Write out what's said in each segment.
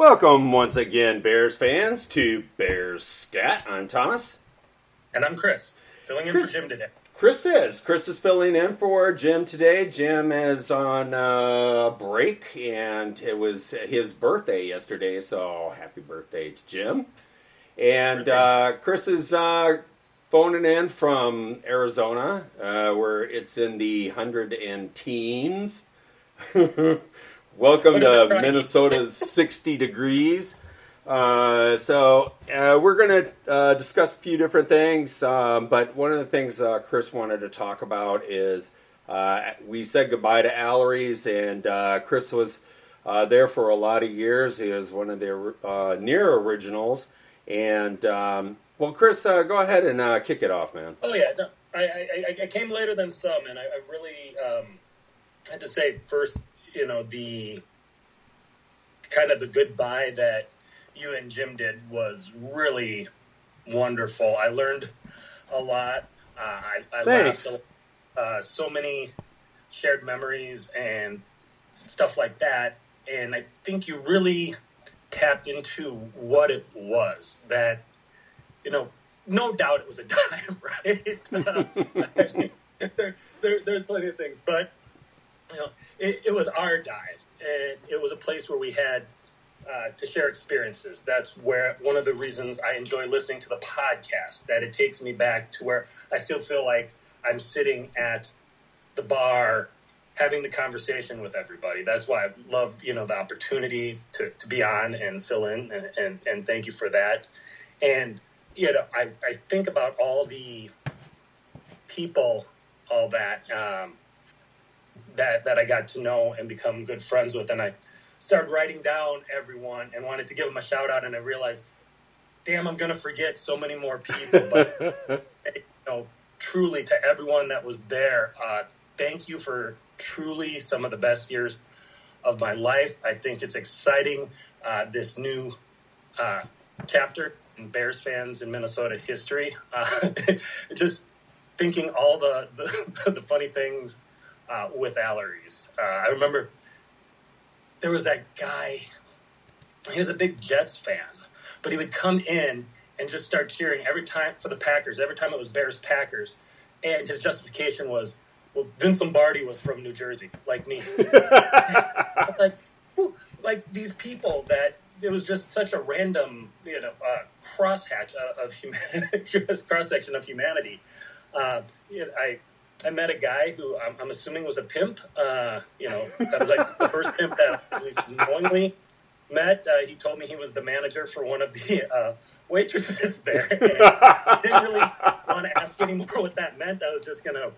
Welcome once again, Bears fans, to Bears Scat. I'm Thomas. And I'm Chris, filling in Chris, for Jim today. Chris is. Chris is filling in for Jim today. Jim is on uh, break, and it was his birthday yesterday, so happy birthday to Jim. And uh, Chris is uh, phoning in from Arizona, uh, where it's in the hundred and teens. Welcome to Minnesota's 60 degrees. Uh, so uh, we're going to uh, discuss a few different things, um, but one of the things uh, Chris wanted to talk about is uh, we said goodbye to Alary's, and uh, Chris was there for a lot of years. He was one of their near originals, and um, well, Chris, go ahead and kick it off, man. Oh yeah, no, I, I, I came later than some, and I, I really um, had to say first, you know, the kind of the goodbye that you and Jim did was really wonderful. I learned a lot. Uh, I, I Thanks. laughed. Uh, so many shared memories and stuff like that. And I think you really tapped into what it was that, you know, no doubt it was a dive, right? there, there, there's plenty of things, but you know, it, it was our dive, and it was a place where we had uh, to share experiences. That's where one of the reasons I enjoy listening to the podcast. That it takes me back to where I still feel like I'm sitting at the bar having the conversation with everybody. That's why I love you know the opportunity to, to be on and fill in, and, and, and thank you for that. And you know, I, I think about all the people, all that um, that that I got to know and become good friends with, and I started writing down everyone and wanted to give them a shout out, and I realized, damn, I'm gonna forget so many more people. But you know, truly to everyone that was there, uh, thank you for truly some of the best years of my life. I think it's exciting uh, this new uh, chapter in Bears fans in Minnesota history. Uh, just thinking all the the, the funny things uh, with Alary's. Uh, I remember there was that guy. He was a big Jets fan, but he would come in and just start cheering every time for the Packers. Every time it was Bears Packers, and his justification was, "Well, Vince Lombardi was from New Jersey, like me." like, like these people that it was just such a random, you know, uh, crosshatch of, humanity, cross section of humanity. Uh, I I met a guy who I'm, I'm assuming was a pimp. Uh, you know, that was like the first pimp that at least knowingly met. Uh, he told me he was the manager for one of the uh, waitresses there. I didn't really want to ask anymore what that meant. I was just going to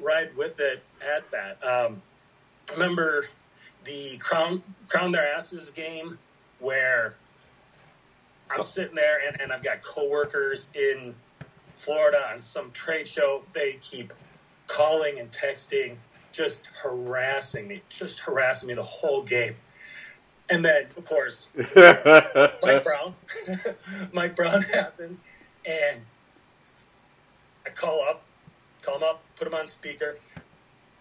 ride with it at that. Um, remember the crown crown their asses game where I'm sitting there and, and I've got coworkers in Florida on some trade show. They keep calling and texting, just harassing me, just harassing me the whole game. And then, of course, Mike Brown, Mike Brown happens, and I call up, call him up, put him on speaker,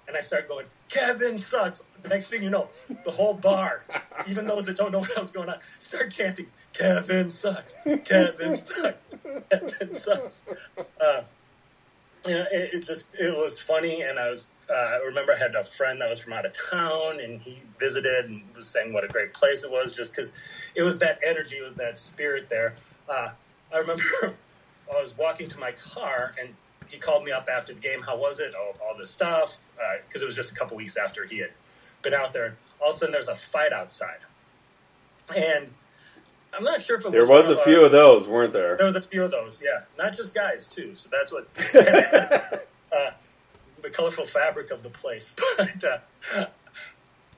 and I start going, Kevin sucks. The next thing you know, the whole bar, even those that don't know what was going on, start chanting, Kevin sucks, Kevin sucks, Kevin sucks. Uh, you know, it, it, just it was funny, and I was uh, I remember I had a friend that was from out of town, and he visited and was saying what a great place it was, just because it was that energy, it was that spirit there. Uh, I remember I was walking to my car, and he called me up after the game. How was it? All, this stuff, because uh, it was just a couple weeks after he had been out there. All of a sudden, there's a fight outside, and I'm not sure if it there was. was a few of those, weren't there? There was a few of those, yeah. Not just guys too. So that's what uh, the colorful fabric of the place. But uh,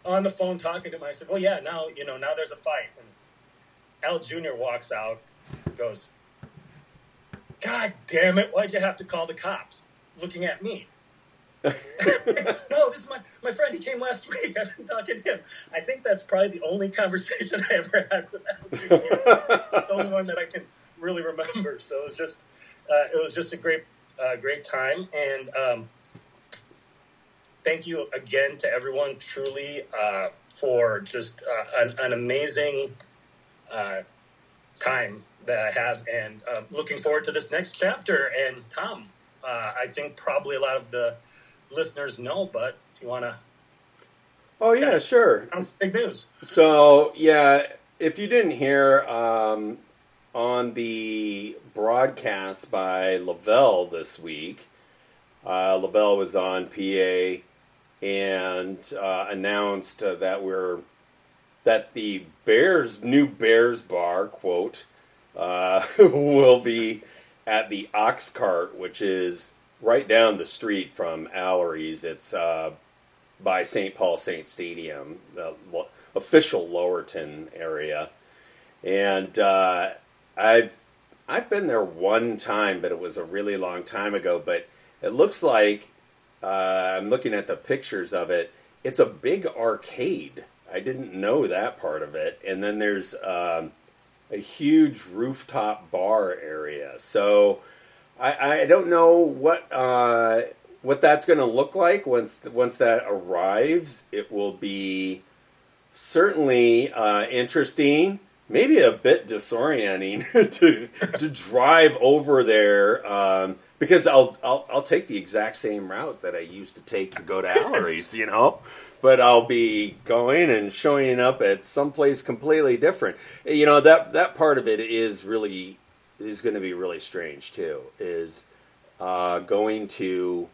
on the phone talking to him, I said, "Well, yeah, now you know now there's a fight." And Al Jr. walks out, goes, "God damn it! Why'd you have to call the cops?" Looking at me. no, this is my, my friend. He came last week. I've been talking to him. I think that's probably the only conversation I ever had with Al. the only one that I can really remember. So it was just uh, it was just a great uh, great time, and um, thank you again to everyone truly uh, for just uh, an, an, amazing uh, time that I have, and uh, looking forward to this next chapter. And Tom, uh, I think probably a lot of the listeners know, but if you want to, Oh yeah, sure. sounds big news. So yeah, if you didn't hear um, on the broadcast by Lavelle this week, uh, Lavelle was on PA and uh, announced uh, that we're that the Bears new Bears bar quote uh, will be at the Ox Cart, which is right down the street from Alary's. It's uh, by St. Paul Saint Stadium, the official Lowertown area, and uh, I've I've been there one time, but it was a really long time ago. But it looks like uh, I'm looking at the pictures of it. It's a big arcade. I didn't know that part of it. And then there's um, a huge rooftop bar area. So I, I don't know what uh, what that's going to look like once once that arrives. It will be certainly uh, interesting, maybe a bit disorienting to to drive over there um, because I'll, I'll I'll take the exact same route that I used to take to go to Alary's, you know, but I'll be going and showing up at someplace completely different. You know that that part of it is really is going to be really strange too. Is uh, going to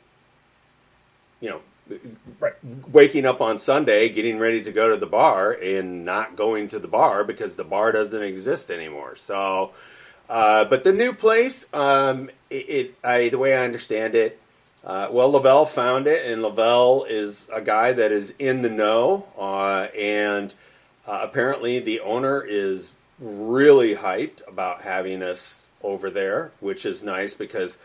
you know Right. waking up on Sunday, getting ready to go to the bar, and not going to the bar because the bar doesn't exist anymore. So, uh, but the new place, um, it, it I, the way I understand it, uh, well, Lavelle found it, and Lavelle is a guy that is in the know, uh, and uh, apparently the owner is really hyped about having us over there, which is nice because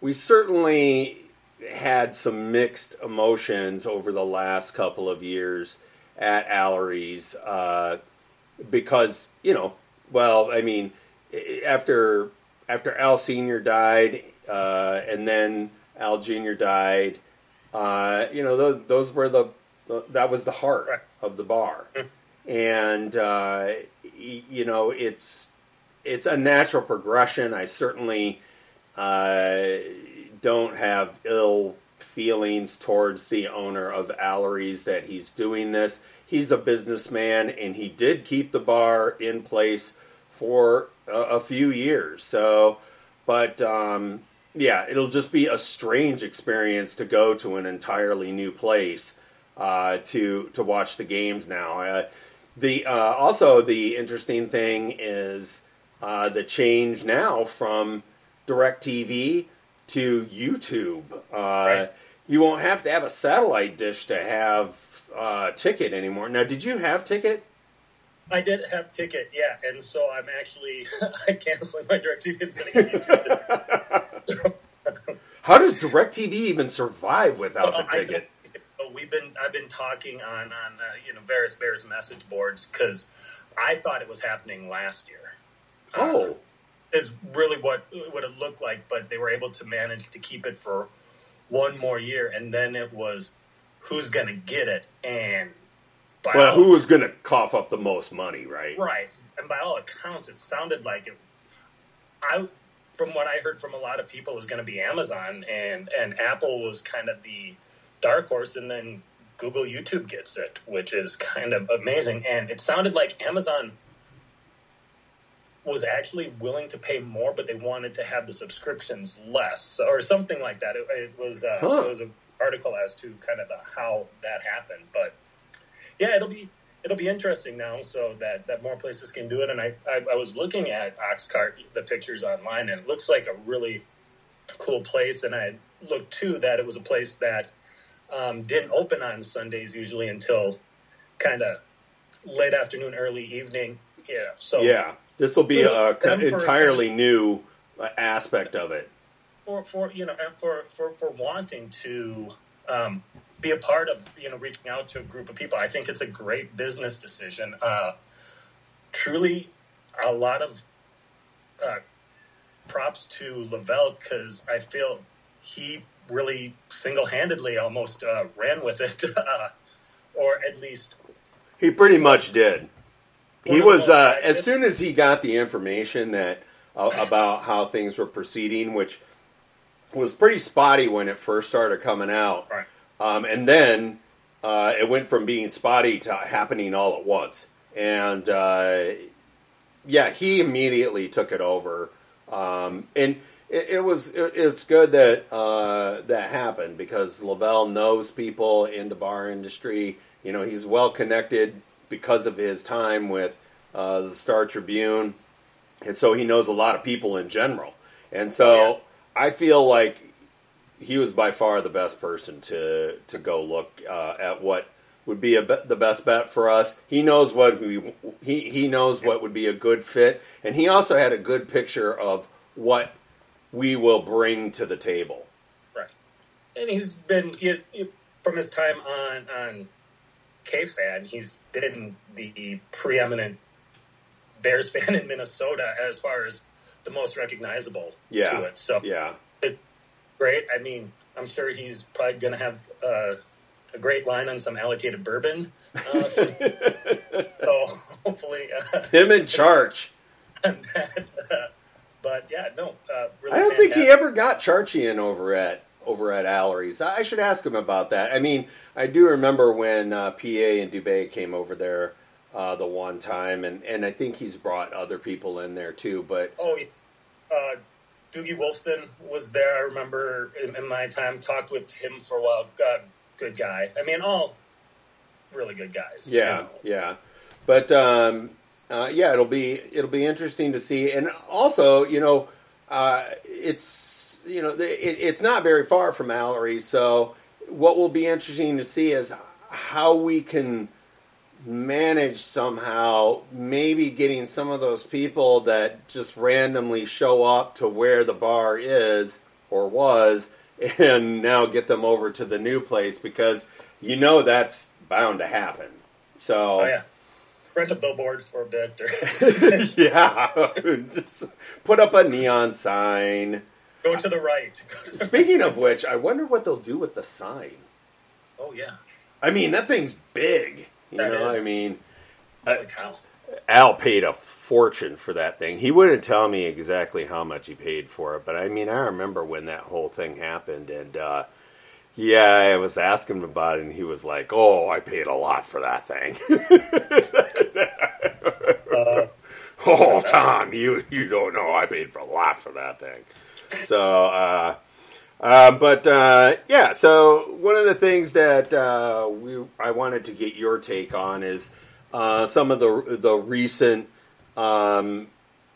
we certainly had some mixed emotions over the last couple of years at Alary's uh, because you know, well, I mean, after after Al Senior died, uh, and then Al Junior died, uh, you know, those, those were the that was the heart of the bar, and uh, you know, it's it's a natural progression. I certainly uh, don't have ill feelings towards the owner of Alary's that he's doing this. He's a businessman, and he did keep the bar in place for a, a few years. So, but um, yeah, it'll just be a strange experience to go to an entirely new place uh, to to watch the games now. Uh, the uh, also the interesting thing is uh, the change now from DirecTV to YouTube. Uh, Right. You won't have to have a satellite dish to have uh, ticket anymore. Now, did you have ticket? I did have ticket, yeah, and so I'm actually I canceling my DirecTV and sitting on YouTube. How does DirecTV even survive without the ticket? We've been I've been talking on on uh, you know various Bears message boards because I thought it was happening last year. Oh, is really what what it looked like, but they were able to manage to keep it for one more year, and then it was who's going to get it, and by well, who was going to cough up the most money, right? right, and by all accounts, it sounded like it. I, from what I heard from a lot of people, it was going to be Amazon, and and Apple was kind of the dark horse, and then Google YouTube gets it, which is kind of amazing, and it sounded like Amazon was actually willing to pay more, but they wanted to have the subscriptions less, or something like that. It, it was uh, Huh. it was an article as to kind of the, how that happened, but yeah, it'll be it'll be interesting now, so that that more places can do it. And I I, I was looking at Oxcart the pictures online, and it looks like a really cool place. And I looked too that it was a place that um, didn't open on Sundays usually until kind of late afternoon, early evening. Yeah, so Yeah, this will be a Them for- entirely new aspect of it. for for you know for for for wanting to um, be a part of you know reaching out to a group of people i think it's a great business decision uh, truly a lot of uh, props to lavelle because i feel he really single-handedly almost uh, ran with it uh, or at least He pretty much did. he one of the was uh, as soon as he got the information that uh, about how things were proceeding, which was pretty spotty when it first started coming out, Right. um, and then uh, it went from being spotty to happening all at once. And uh, yeah, he immediately took it over, um, and it, it was it, it's good that uh, that happened because Lavelle knows people in the bar industry. You know, he's well connected because of his time with uh, the Star Tribune, and so he knows a lot of people in general. And so yeah. I feel like he was by far the best person to to go look uh, at what would be a be- the best bet for us. He knows what we he he knows what would be a good fit, and he also had a good picture of what we will bring to the table. Right. And he's been he, he- from his time on on KFAN, he's been the preeminent Bears fan in Minnesota as far as the most recognizable Yeah, to it. So yeah, great. I mean, I'm sure he's probably going to have uh, a great line on some allocated bourbon. Uh, so hopefully, uh, him in charge. that. But yeah, no, uh, really. I don't think he ever got Charchian over at over at Alary's. I should ask him about that. I mean, I do remember when uh, PA and Dubé came over there uh, the one time, and, and I think he's brought other people in there too. But Oh, uh, Doogie Wolfson was there. I remember in, in my time talked with him for a while. Uh, good guy. I mean, all really good guys. you yeah, know. yeah, but um, uh, yeah, it'll be it'll be interesting to see, and also, you know, uh, it's you know, it, it's not very far from Alary, so what will be interesting to see is how we can manage somehow maybe getting some of those people that just randomly show up to where the bar is or was and now get them over to the new place because you know that's bound to happen. So Oh yeah. Rent a billboard for a bit, or yeah, just put up a neon sign. go to the right. Speaking of which, I wonder what they'll do with the sign. oh yeah. I mean, that thing's big. You That know, is. I mean, cow. Al paid a fortune for that thing. He wouldn't tell me exactly how much he paid for it, but I mean, I remember when that whole thing happened, and uh, yeah, I was asking him about it, and he was like, "Oh, I paid a lot for that thing." Uh, oh, Tom, you you don't know, I paid for a lot for that thing. So, uh, uh, but uh, yeah, so one of the things that uh, we I wanted to get your take on is uh, some of the the recent um,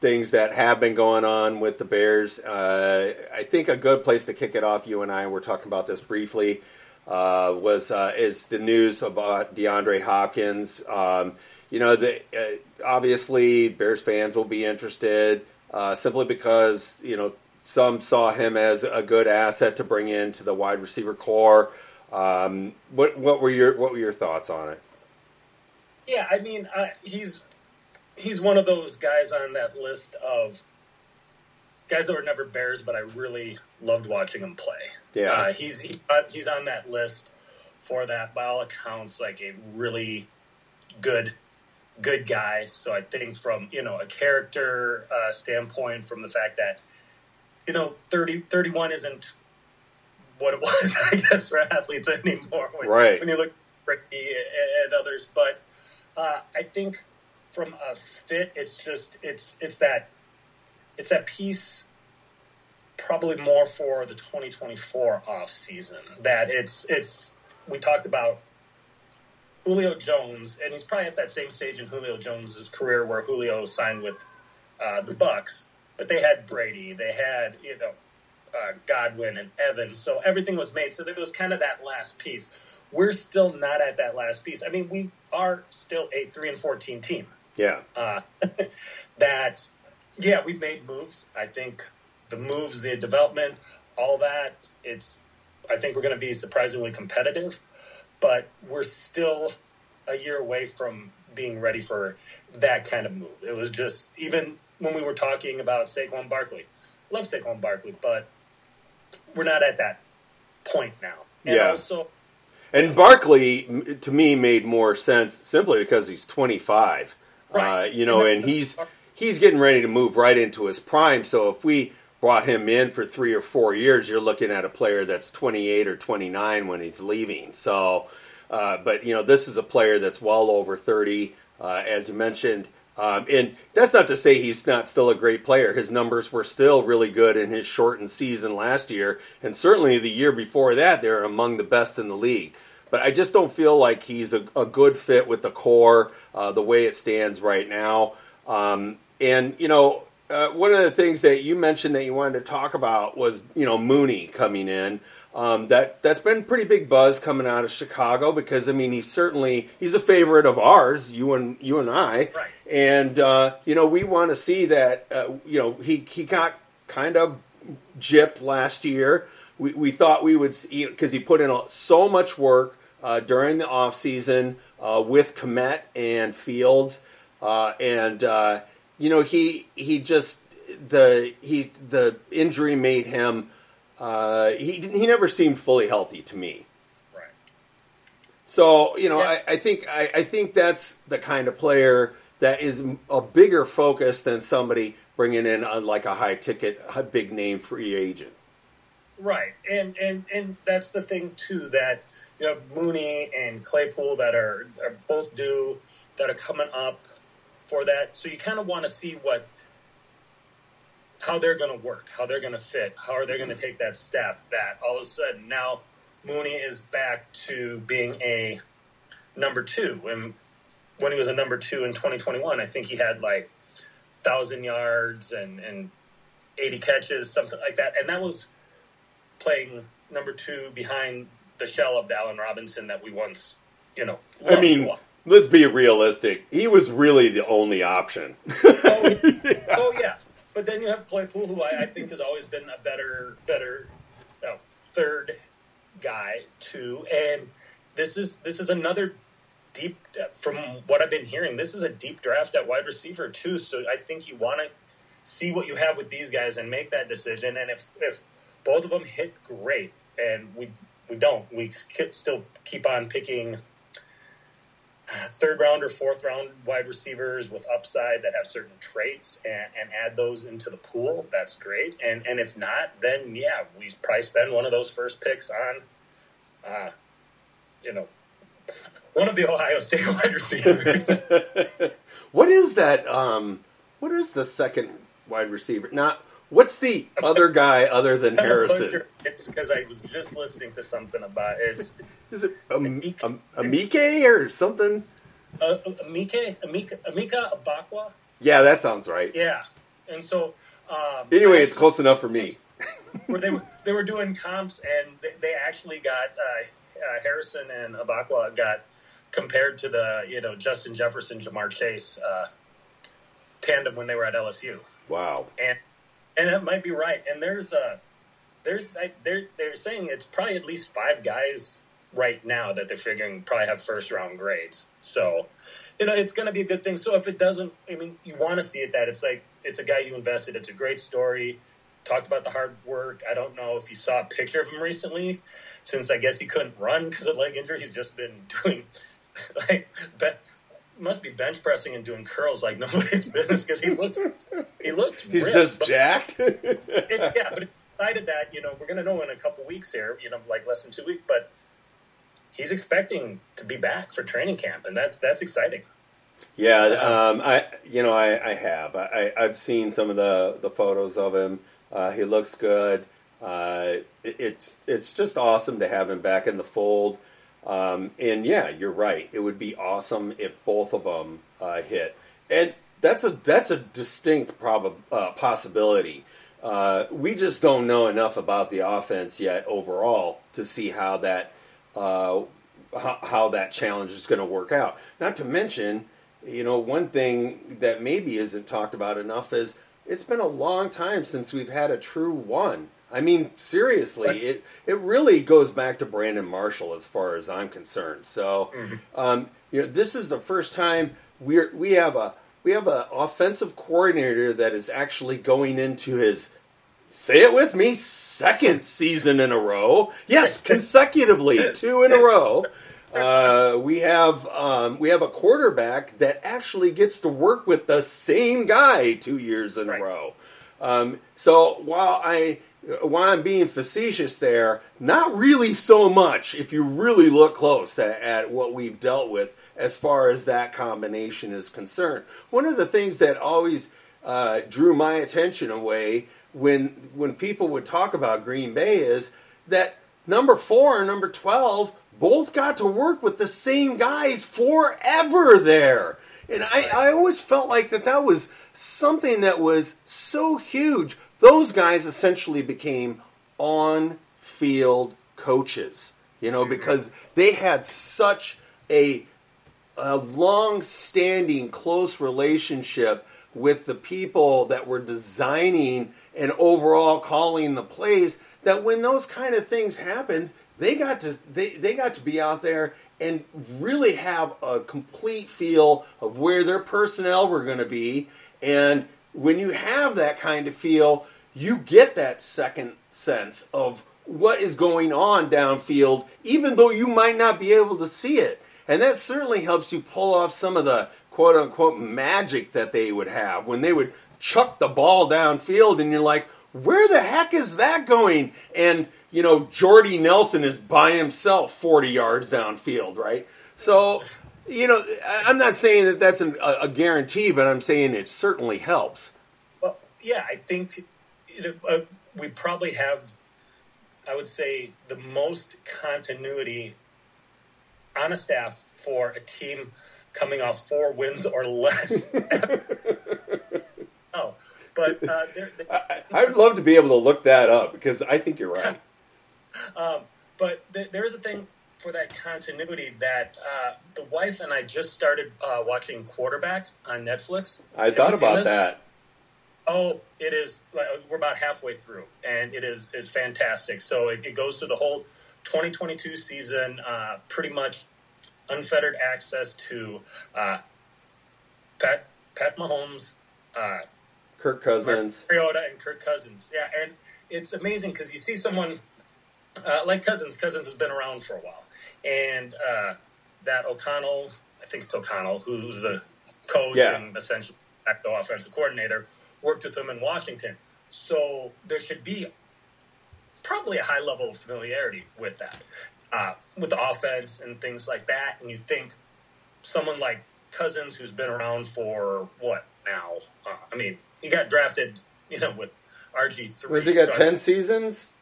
things that have been going on with the Bears. Uh, I think a good place to kick it off. You and I were talking about this briefly. Uh, was uh, is the news about DeAndre Hopkins? Um, you know, the, uh, obviously Bears fans will be interested uh, simply because you know some saw him as a good asset to bring into the wide receiver core. Um, what what were your what were your thoughts on it? yeah, I mean, uh, he's he's one of those guys on that list of guys that were never Bears, but I really loved watching him play. Yeah. uh, he's he, uh, he's on that list for that. By all accounts, like a really good good guy. So I think from you know a character uh, standpoint, from the fact that you know 30, 31 isn't what it was, I guess, for athletes anymore. When, Right. When you look at Ricky and others, but uh, I think from a fit, it's just it's it's that it's that piece probably more for the 2024 off season that it's it's we talked about Julio Jones and he's probably at that same stage in Julio Jones' career where Julio signed with uh, the Bucs but they had Brady they had you know uh, Godwin and Evans so everything was made so it was kind of that last piece. We're still not at that last piece. I mean we are still a 3 and 14 team Yeah, uh, that yeah we've made moves i think the moves the development all that it's i think we're going to be surprisingly competitive but we're still a year away from being ready for that kind of move it was just even when we were talking about Saquon Barkley love Saquon Barkley but we're not at that point now and Yeah. also and Barkley to me made more sense simply because he's 25. Right. Uh, you know, and he's he's getting ready to move right into his prime. So if we brought him in for three or four years, you're looking at a player that's 28 or 29 when he's leaving. So, uh, but you know, this is a player that's well over 30, uh, as you mentioned. Um, and that's not to say he's not still a great player. His numbers were still really good in his shortened season last year, and certainly the year before that, they're among the best in the league. But I just don't feel like he's a, a good fit with the core, uh, the way it stands right now. Um, and you know, uh, one of the things that you mentioned that you wanted to talk about was you know Mooney coming in. Um, that that's been pretty big buzz coming out of Chicago because I mean he's certainly he's a favorite of ours, you and you and I, Right. and uh, you know we want to see that uh, you know he he got kind of gypped last year. We, we thought we would see because he put in a, so much work uh, during the off season uh, with Kmet and Fields, uh, and uh, you know he he just the he the injury made him. Uh, he he never seemed fully healthy to me. Right. So you know, Yeah. I, I think I, I think that's the kind of player that is a bigger focus than somebody bringing in a, like a high ticket, a big name free agent. Right, and and and that's the thing too that you have Mooney and Claypool that are are both due that are coming up for that. So you kind of want to see what how they're going to work, how they're going to fit, how are they going to take that step. That all of a sudden now Mooney is back to being a number two. When when he was a number two in 2021, I think he had like thousand yards and and 80 catches, something like that, and that was playing number two behind the shell of Allen Robinson that we once, you know. I mean, let's be realistic. He was really the only option. oh, oh yeah, but then you have Claypool, who I, I think has always been a better, better uh, third guy too. And this is this is another deep, from what I've been hearing, this is a deep draft at wide receiver too. So I think you want to see what you have with these guys and make that decision. And if if both of them hit, great. And we we don't, we still keep on picking third round or fourth round wide receivers with upside that have certain traits and, and add those into the pool, that's great. And and if not, then yeah, we probably spend one of those first picks on, uh, you know, one of the Ohio State wide receivers. what is that? Um, what is the second wide receiver? Not what's the other guy other than Harrison? It's because I was just listening to something about it's Is it um, um, Amike or something? uh, Amike Amika Amika Abakwa. Yeah, that sounds right. Yeah, and so um, Anyway, it's close enough for me. where they were they were doing comps and they, they actually got uh, uh, Harrison and Abakwa got compared to the you know Justin Jefferson Ja'Marr Chase uh, tandem when they were at LSU Wow. and and that might be right. And there's uh there's they're they're saying it's probably at least five guys right now that they're figuring probably have first round grades. So you know it's going to be a good thing. So if it doesn't I mean you want to see it that it's like it's a guy you invested. It's a great story. Talked about the hard work. I don't know if you saw a picture of him recently, since I guess he couldn't run because of leg injury. He's just been doing like must be bench pressing and doing curls like nobody's business because he looks he looks He's ripped, just jacked. it- yeah, but decided that you know we're going to know in a couple weeks here, you know, like less than two weeks, but he's expecting to be back for training camp, and that's that's exciting. Yeah, um, I you know I, I have I, I I've seen some of the the photos of him. Uh, he looks good. Uh, it, it's it's just awesome to have him back in the fold. Um, and yeah, you're right. It would be awesome if both of them uh, hit. And that's a that's a distinct prob- uh, possibility. Uh, we just don't know enough about the offense yet overall to see how that uh, how, how that challenge is going to work out. Not to mention, you know, one thing that maybe isn't talked about enough is it's been a long time since we've had a true one. I mean, seriously, it it really goes back to Brandon Marshall as far as I'm concerned. So, um, you know, this is the first time we're we have a we have an offensive coordinator that is actually going into his say it with me second season in a row. Yes, consecutively two in a row. Uh, we have um, we have a quarterback that actually gets to work with the same guy two years in Right. a row. Um, so while I while I'm being facetious there, not really so much if you really look close at, at what we've dealt with as far as that combination is concerned. One of the things that always uh, drew my attention away when when people would talk about Green Bay is that number four and number twelve both got to work with the same guys forever there. And I, I always felt like that that was something that was so huge. Those guys essentially became on field coaches, you know, because they had such a, a long standing, close relationship with the people that were designing and overall calling the plays that when those kind of things happened, they got to they, they got to be out there and really have a complete feel of where their personnel were going to be. And when you have that kind of feel you get that second sense of what is going on downfield even though you might not be able to see it and that certainly helps you pull off some of the quote unquote magic that they would have when they would chuck the ball downfield and you're like where the heck is that going? And, you know, Jordy Nelson is by himself 40 yards downfield, right? So, you know, I'm not saying that that's a, a guarantee, but I'm saying it certainly helps. Well, yeah, I think you know, uh, we probably have, I would say, the most continuity on a staff for a team coming off four wins or less. oh, but uh, there, I, I'd love to be able to look that up because I think you're right. Um, but th- there's a thing for that continuity that uh, the wife and I just started uh, watching Quarterback on Netflix. I Have thought about this? that. Oh, it is. We're about halfway through, and it is is fantastic. So it, it goes through the whole 2022 season, uh, pretty much unfettered access to uh, Pat Pat Mahomes, uh, Kirk Cousins. Mariota, and Kirk Cousins. Yeah, and it's amazing because you see someone uh, like Cousins. Cousins has been around for a while, and uh, that O'Connell, I think it's O'Connell, who's the coach Yeah. and essentially the offensive coordinator, worked with him in Washington. So there should be probably a high level of familiarity with that, uh, with the offense and things like that. And you think someone like Cousins, who's been around for what now? Uh, I mean, he got drafted, you know, with RG three. Was he got 10 seasons?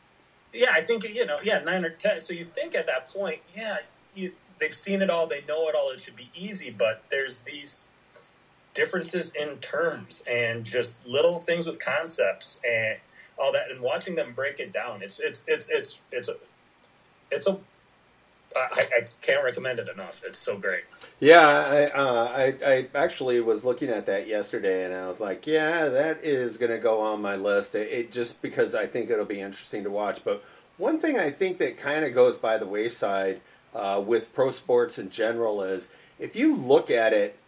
Yeah, I think you know, yeah, nine or ten. So you think at that point, yeah, you, they've seen it all, they know it all. It should be easy, but there's these differences in terms and just little things with concepts and all that. And watching them break it down, it's it's it's it's it's a it's a I, I can't recommend it enough. It's so great. Yeah, I, uh, I I actually was looking at that yesterday, and I was like, yeah, that is going to go on my list. It, it just because I think it'll be interesting to watch. But one thing I think that kind of goes by the wayside uh, with pro sports in general is if you look at it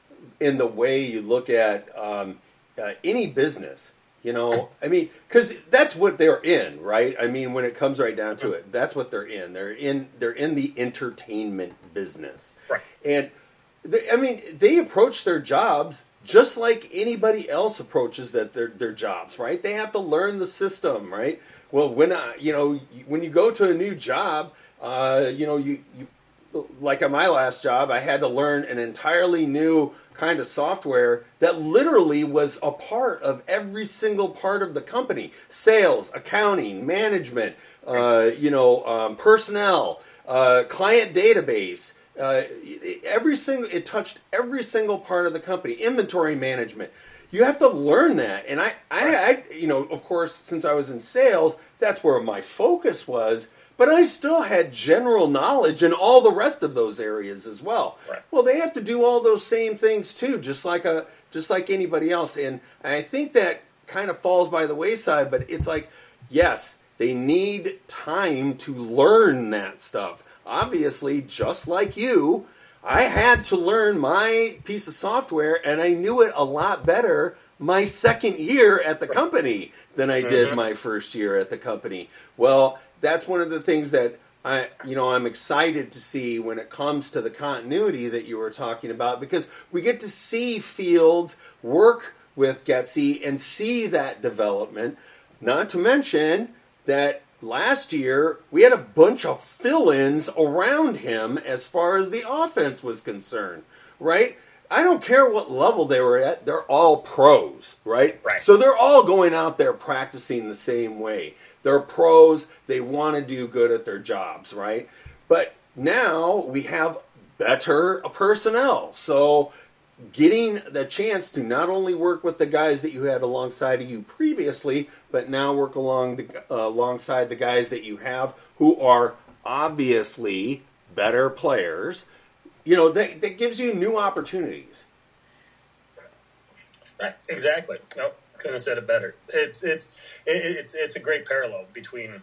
in the way you look at um, uh, any business. You know, I mean, because that's what they're in, right? I mean, when it comes right down to it, that's what they're in. They're in. They're in the entertainment business, Right. and they, I mean, they approach their jobs just like anybody else approaches that their their jobs, right? They have to learn the system, right? Well, when I, you know, when you go to a new job, uh, you know, you, you like at my last job, I had to learn an entirely new kind of software that literally was a part of every single part of the company: sales, accounting, management, uh, you know, um, personnel, uh, client database. Uh, every single it touched every single part of the company. Inventory management. You have to learn that, and I, I, I, you know, of course, since I was in sales, that's where my focus was. But I still had general knowledge in all the rest of those areas as well. Right. Well, they have to do all those same things too, just like a just like anybody else. And I think that kind of falls by the wayside. But it's like, yes, they need time to learn that stuff. Obviously, just like you, I had to learn my piece of software, and I knew it a lot better my second year at the company than I did mm-hmm. my first year at the company. Well, that's one of the things that I, you know, I'm excited to see when it comes to the continuity that you were talking about because we get to see Fields work with Getsy and see that development. Not to mention that last year we had a bunch of fill-ins around him as far as the offense was concerned, right? I don't care what level they were at, they're all pros, right? Right. So they're all going out there practicing the same way. They're pros, they want to do good at their jobs, right? But now we have better personnel. So getting the chance to not only work with the guys that you had alongside of you previously, but now work along the, uh, alongside the guys that you have who are obviously better players. You know, that, that gives you new opportunities. Right. Exactly. Nope. Couldn't have said it better. It's it's it, it's it's a great parallel between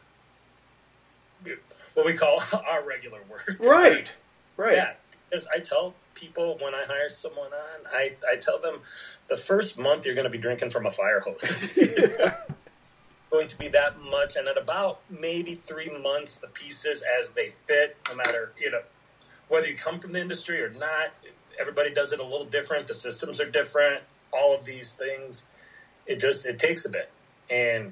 what we call our regular work. Right. Right. Yeah. Because I tell people when I hire someone on, I, I tell them the first month you're going to be drinking from a fire hose. it's going to be that much, and at about maybe three months, the pieces as they fit, no matter you know whether you come from the industry or not. Everybody does it a little different. The systems are different. All of these things, it just it takes a bit, and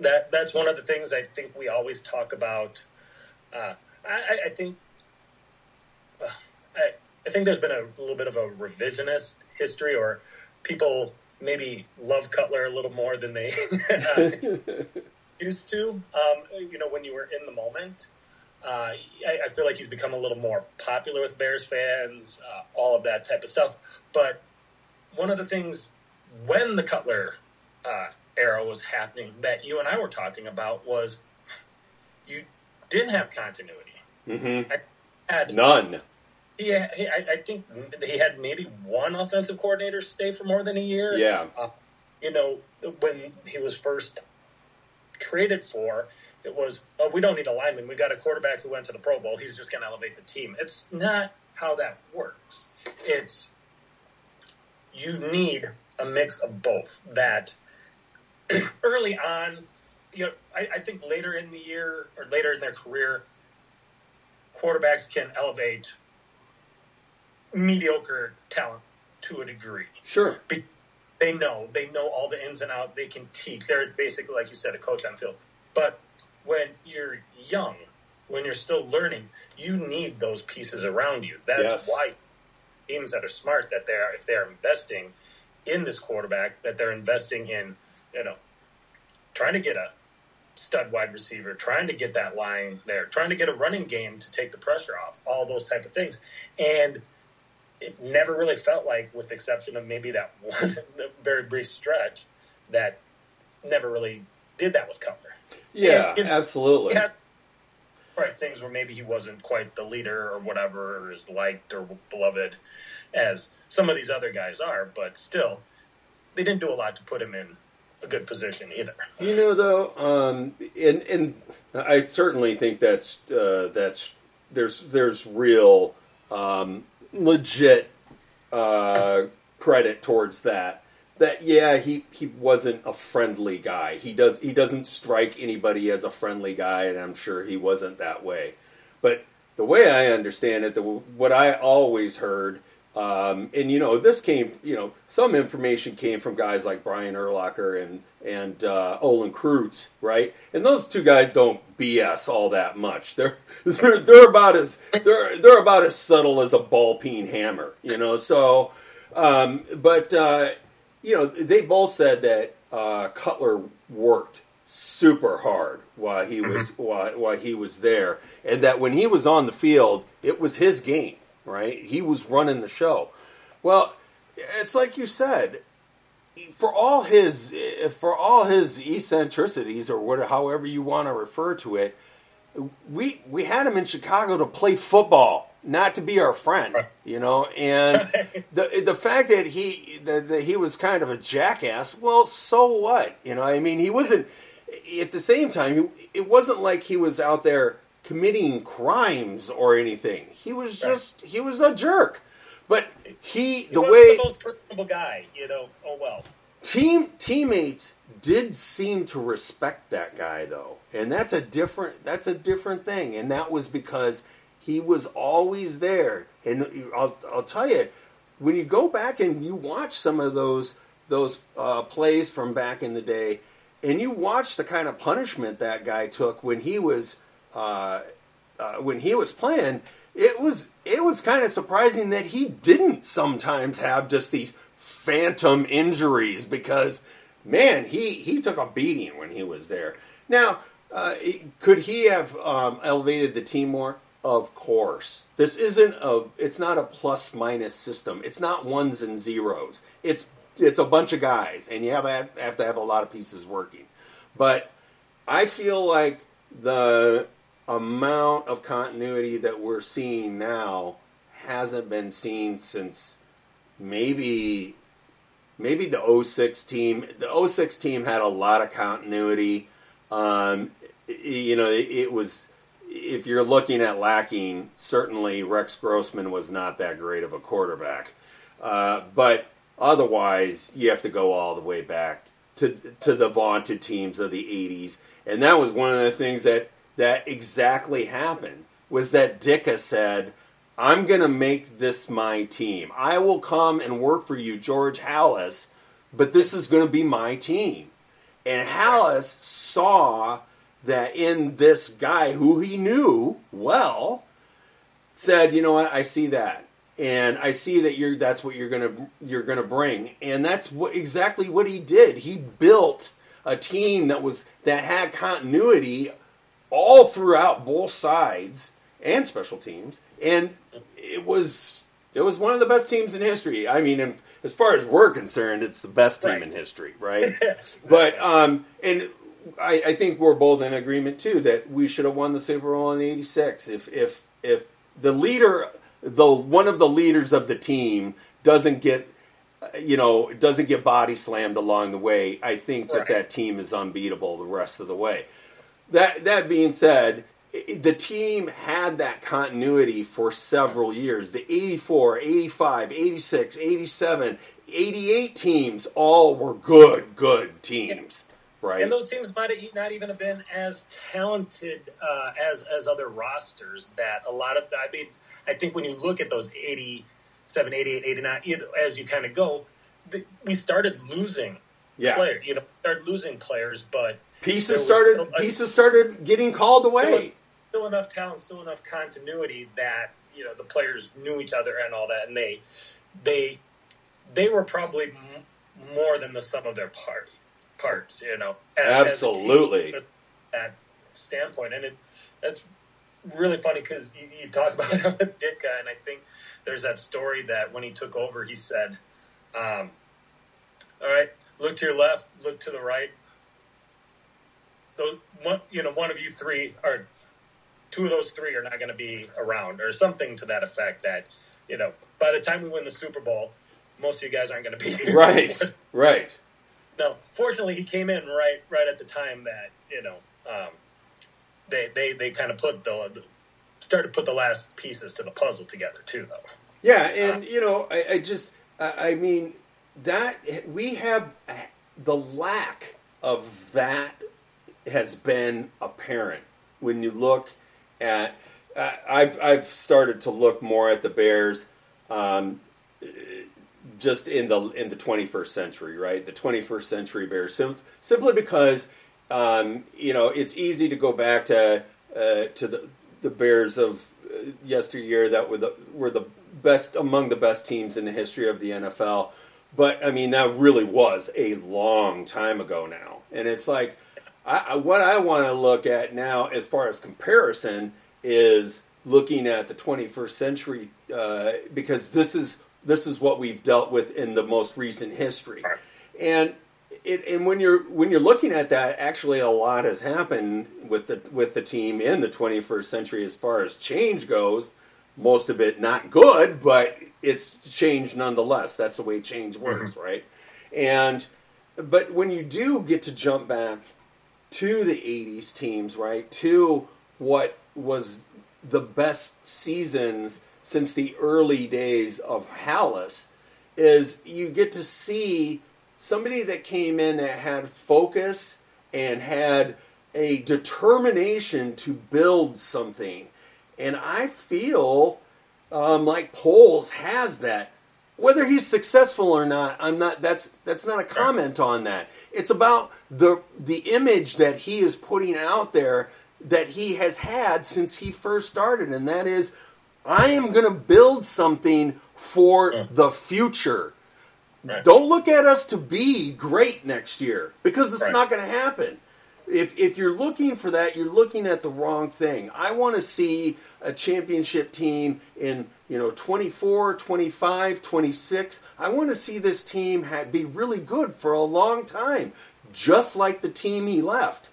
that that's one of the things I think we always talk about. Uh, I, I think uh, I, I think there's been a little bit of a revisionist history, or people maybe love Cutler a little more than they uh, used to. Um, you know, when you were in the moment, uh, I, I, feel like he's become a little more popular with Bears fans, uh, all of that type of stuff. But one of the things when the Cutler uh, era was happening that you and I were talking about was you didn't have continuity. Mm-hmm. I had None. Yeah, he, I, I think he had maybe one offensive coordinator stay for more than a year. Yeah. Uh, you know, when he was first traded for, it was, oh, we don't need a lineman. We got a quarterback who went to the Pro Bowl. He's just going to elevate the team. It's not how that works. It's you need a mix of both. That early on, you know, I, I think later in the year or later in their career, quarterbacks can elevate mediocre talent to a degree. Sure. Be- they know they know all the ins and outs. They can teach. They're basically, like you said, a coach on the field. But when you're young, when you're still learning, you need those pieces around you. That's Yes. why teams that are smart that they are if they're investing in this quarterback, that they're investing in, you know, trying to get a stud wide receiver, trying to get that line there, trying to get a running game to take the pressure off, all those type of things. And it never really felt like, with the exception of maybe that one very brief stretch, that never really did that with Cutler. Yeah, And- and- absolutely. Had right things where maybe he wasn't quite the leader or whatever, or as liked or beloved as some of these other guys are, but still, they didn't do a lot to put him in a good position either. You know, though, um, and and I certainly think that's uh, that's there's there's real um, legit uh, credit towards that. That yeah, he, he wasn't a friendly guy. He does he doesn't strike anybody as a friendly guy, and I'm sure he wasn't that way. But the way I understand it, the, what I always heard, um, and you know, this came, you know, some information came from guys like Brian Urlacher and and uh, Olin Kreutz, right? And those two guys don't BS all that much. They're they're, they're about as they're they're about as subtle as a ball peen hammer, you know. So, um, but uh, you know, they both said that uh, Cutler worked super hard while he was while, while he was there, and that when he was on the field, it was his game. Right, he was running the show. Well, it's like you said, for all his for all his eccentricities or whatever, however you want to refer to it, we we had him in Chicago to play football, not to be our friend, you know. And the the fact that he that, that he was kind of a jackass, well, so what? You know, I mean, he wasn't. At the same time, he, it wasn't like he was out there committing crimes or anything. He was just he was a jerk. But he He the way the most personable guy, you know. Oh well. team teammates did seem to respect that guy though, and that's a different that's a different thing, and that was because he was always there. And I'll I'll tell you, when you go back and you watch some of those those uh, plays from back in the day, and you watch the kind of punishment that guy took when he was uh, uh, when he was playing, it was it was kind of surprising that he didn't sometimes have just these phantom injuries because man, he he took a beating when he was there. Now, uh, could he have um, elevated the team more? Of course. This isn't a it's not a plus minus system. It's not ones and zeros. It's it's a bunch of guys and you have have to have a lot of pieces working. But I feel like the amount of continuity that we're seeing now hasn't been seen since maybe maybe the 06 team the 06 team had a lot of continuity um, you know it, it, was if you're looking at lacking certainly rex grossman was not that great of a quarterback uh, but otherwise you have to go all the way back to to the vaunted teams of the 80s and that was one of the things that that exactly happened was that Ditka said I'm going to make this my team. I will come and work for you, George Halas, but this is going to be my team. And Halas saw that in this guy who he knew well said, "You know what? I see that." And I see that you're that's what you're going to you're to bring. And that's what exactly what he did. He built a team that was that had continuity all throughout both sides and special teams, and it was it was one of the best teams in history. I mean, as far as we're concerned, it's the best team right. in history, right? but um, and I, I, think we're both in agreement too that we should have won the Super Bowl in '86. If if if the leader, the one of the leaders of the team, doesn't get you know doesn't get body slammed along the way, I think that that team is unbeatable the rest of the way. That that being said, the team had that continuity for several years. The 84, 85, 86, 87, 88 teams all were good, good teams. Right. And those teams might have not even have been as talented uh, as as other rosters. That a lot of, I mean, I think when you look at those 87, 88, 89, you know, as you kind of go, the, we started losing yeah. players. You know, started losing players, but pieces started pieces started getting called away still enough talent, still enough continuity that you know the players knew each other and all that, and they they they were probably more than the sum of their part parts. You know, as, absolutely as that standpoint, and it that's really funny because you, you, talk about it with Ditka, and I think there's that story that when he took over, he said, um, "All right, look to your left, look to the right." Those one, you know, one of you three are two of those three are not going to be around, or something to that effect. That you know, by the time we win the Super Bowl, most of you guys aren't going to be here. Right, right. No, fortunately, he came in right right at the time that you know um, they they they kind of put the, the started to put the last pieces to the puzzle together too, though. Yeah, and uh, you know, I, I just I mean that we have the lack of that has been apparent when you look at uh, I've I've started to look more at the Bears, um, just in the in the 21st century, right? The 21st century Bears, sim- simply because um, you know it's easy to go back to uh, to the the Bears of uh, yesteryear that were the were the best among the best teams in the history of the NFL. But I mean, that really was a long time ago now, and it's like I, what I want to look at now, as far as comparison, is looking at the 21st century uh, because this is this is what we've dealt with in the most recent history, and it, and when you're when you're looking at that, actually a lot has happened with the with the team in the 21st century as far as change goes. Most of it not good, but it's changed nonetheless. That's the way change works, mm-hmm. right? And but when you do get to jump back to the 80s teams, right? To what was the best seasons since the early days of Halas is you get to see somebody that came in that had focus and had a determination to build something. And I feel um, like Poles has that. Whether he's successful or not, I'm not. That's that's not a comment on that. It's about the the image that he is putting out there that he has had since he first started, and that is, I am going to build something for the future. Right. Don't look at us to be great next year because it's Right. not going to happen. If if you're looking for that, you're looking at the wrong thing. I want to see a championship team in, you know, 24, 25, 26. I want to see this team ha- be really good for a long time, just like the team he left.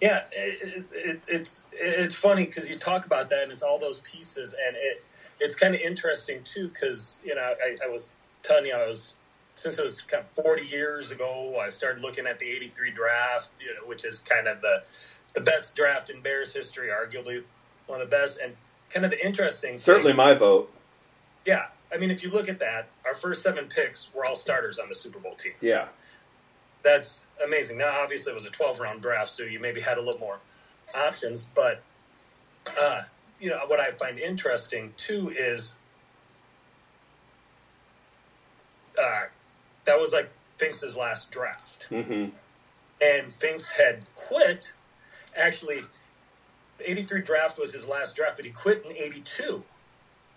Yeah, it, it, it, it's it's funny because you talk about that, and it's all those pieces, and it it's kind of interesting too because you know I, I was telling you I was since it was kind of 40 years ago I started looking at the 83 draft, you know, which is kind of the the best draft in Bears history, arguably one of the best, and kind of the interesting. thing- Certainly my vote. yeah. I mean, if you look at that, our first seven picks were all starters on the Super Bowl team Yeah. that's amazing. Now, obviously, it was a 12 round draft, so you maybe had a little more options. But, uh, you know, what I find interesting too is uh, that was like Finks' last draft. hmm And Finks had quit. Actually, the 83 draft was his last draft, but he quit in 82.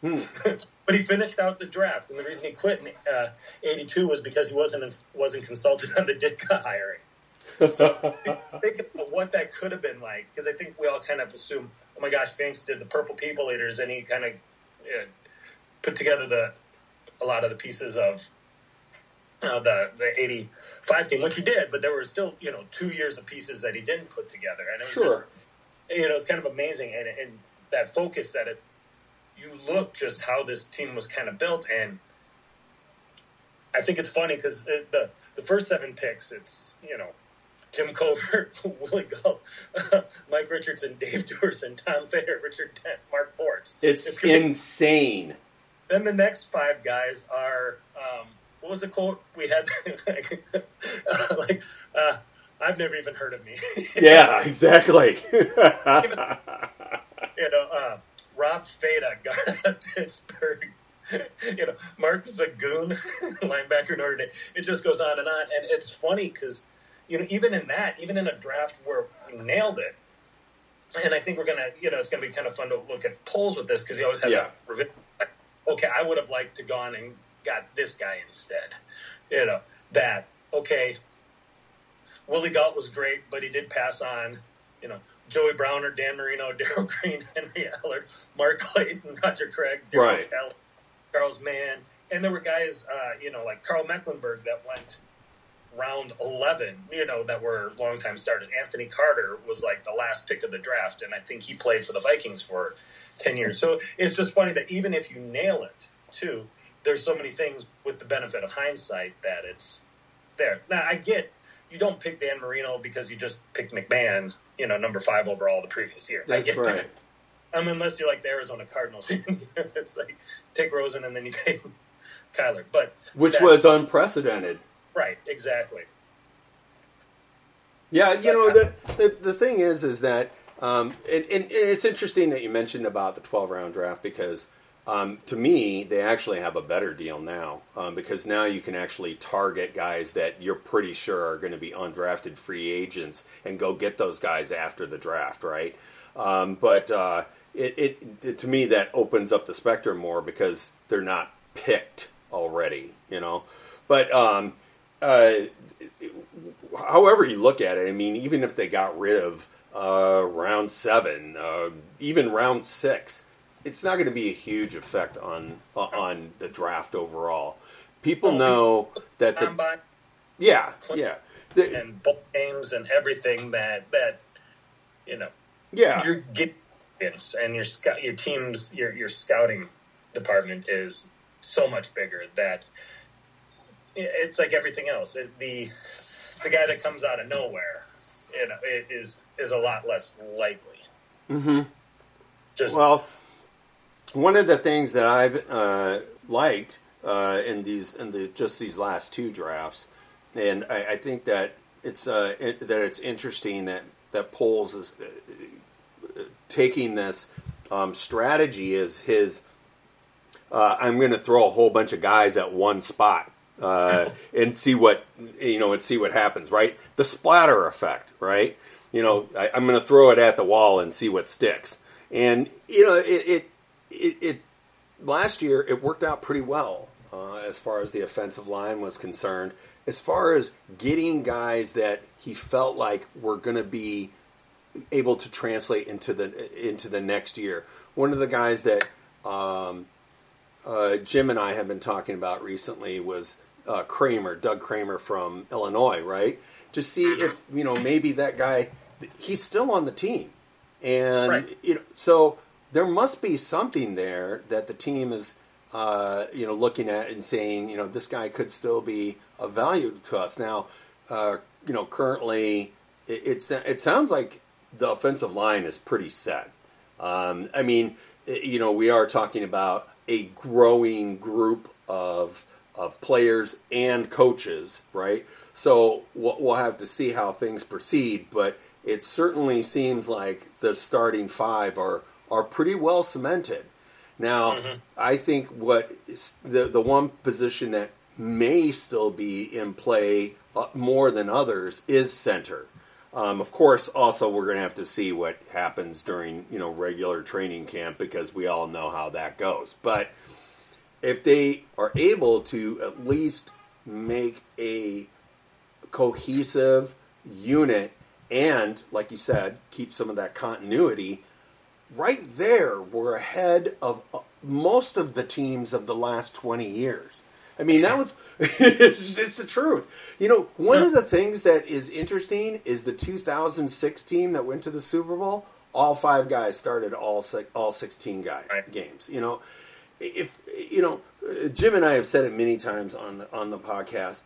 Hmm. but he finished out the draft, and the reason he quit in uh, '82 was because he wasn't wasn't consulted on the Ditka hiring. So Think about what that could have been like, because I think we all kind of assume, oh my gosh, Finks did the Purple People Eaters, and he kind of uh, put together the a lot of the pieces of uh, the the '85 team, which he did, but there were still you know two years of pieces that he didn't put together, and it was Sure. just you know it was kind of amazing, and and that focus that it you look just how this team was kind of built, and I think it's funny because the the first seven picks, it's you know Jim Covert, Willie Gault, Mike Richardson, Dave Duerson, Tom Thayer, Richard Dent, Mark Bortz. It's insane. Then the next five guys are um, what was the quote we had? like uh, I've never even heard of me. Yeah, exactly. you know, uh, Rob guard at Pittsburgh. You know, Mark Zavagnin, linebacker Notre Dame. It just goes on and on, and it's funny because you know, even in that, even in a draft where we nailed it, and I think we're gonna, you know, it's gonna be kind of fun to look at Poles with this because you always have Yeah. that Okay, I would have liked to gone and got this guy instead. You know that. Okay, Willie Gault was great, but he did pass on. You know, Joey Browner, Dan Marino, Darrell Green, Henry Ellard, Mark Clayton, Roger Craig, Daryl Right. Talley, Charles Mann, and there were guys, uh, you know, like Karl Mecklenburg that went round 11, you know, that were longtime started. Anthony Carter was like the last pick of the draft, and I think he played for the Vikings for 10 years. So it's just funny that even if you nail it, too, there's so many things with the benefit of hindsight that it's there. Now, I get you don't pick Dan Marino because you just picked McMahon, you know, number five overall the previous year. I That's get right. that. Um, unless you're like the Arizona Cardinals, it's like take Rosen and then you take Kyler. But Which was unprecedented. right, exactly. Yeah, you know the the, the thing is is that um, and, and it's interesting that you mentioned about the twelve round draft because um, to me they actually have a better deal now um, because now you can actually target guys that you're pretty sure are going to be undrafted free agents and go get those guys after the draft, right? Um, but uh, it, it, it to me that opens up the spectrum more because they're not picked already, you know. But um, uh, however you look at it, I mean, even if they got rid of uh, round seven, uh, even round six, it's not going to be a huge effect on on the draft overall. People Oh, know that the Combine yeah yeah the, and bowl games and everything that that you know yeah you're getting and your scout your team's your your scouting department is so much bigger that it's like everything else. It, the the guy that comes out of nowhere, you know, is is a lot less likely. Mm-hmm. Just Well, one of the things that I've uh, liked uh, in these in the just these last two drafts, and I, I think that it's uh, it, that it's interesting that that Poles is uh, taking this um, strategy as his. Uh, I'm going to throw a whole bunch of guys at one spot uh, and see what you know and see what happens. Right, the splatter effect. Right, you know, I, am going to throw it at the wall and see what sticks. And you know, it it, it, it last year it worked out pretty well uh, as far as the offensive line was concerned. As far as getting guys that he felt like were going to be able to translate into the into the next year. One of the guys that um, uh, Jim and I have been talking about recently was uh, Kramer, Doug Kramer from Illinois, right? To see if you know maybe that guy he's still on the team, and right. you know so there must be something there that the team is uh, you know looking at and saying you know this guy could still be of value to us now. Uh, you know currently it, it, it sounds like the offensive line is pretty set. Um, I mean, you know, we are talking about a growing group of of players and coaches, right? So we'll have to see how things proceed, but it certainly seems like the starting five are are pretty well cemented. Now, mm-hmm. I think what the the one position that may still be in play uh, more than others is center. Um, of course, also we're going to have to see what happens during you know regular training camp because we all know how that goes. But if they are able to at least make a cohesive unit and, like you said, keep some of that continuity, right there we're ahead of uh, most of the teams of the last twenty years. I mean, that was it's, it's the truth. You know, one yeah. of the things that is interesting is the 2006 team that went to the Super Bowl. All five guys started all all 16 guy right. games. You know, if you know, Jim and I have said it many times on on the podcast.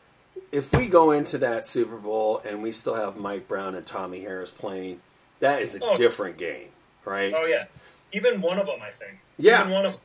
If we go into that Super Bowl and we still have Mike Brown and Tommy Harris playing, that is a oh. different game, right? Oh yeah, even one of them, I think. Yeah, even one of them.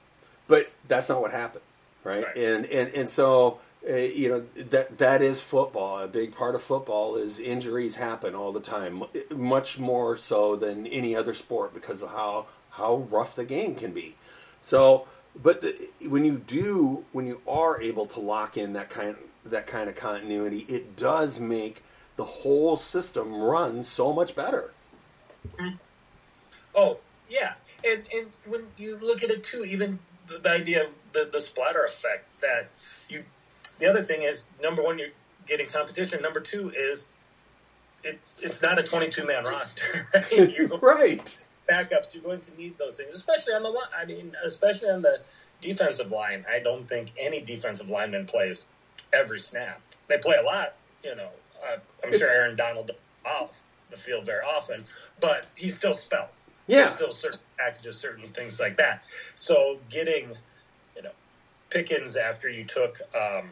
But that's not what happened right? right. And and and so uh, you know that that is football. A big part of football is injuries happen all the time, much more so than any other sport because of how how rough the game can be. So, but the, when you do, when you are able to lock in that kind that kind of continuity, it does make the whole system run so much better. Mm-hmm. Oh yeah, and and when you look at it too, even the idea of the, the splatter effect that you. The other thing is number one, you're getting competition. Number two is it's it's not a 22 man roster, right? right. Backups, you're going to need those things, especially on the line. I mean, especially on the defensive line. I don't think any defensive lineman plays every snap. They play a lot, you know. Uh, I'm it's, sure Aaron Donald off the field very often, but he's still spelled. Yeah. There's still certain packages, certain things like that. So getting, you know, Pickens after you took, um,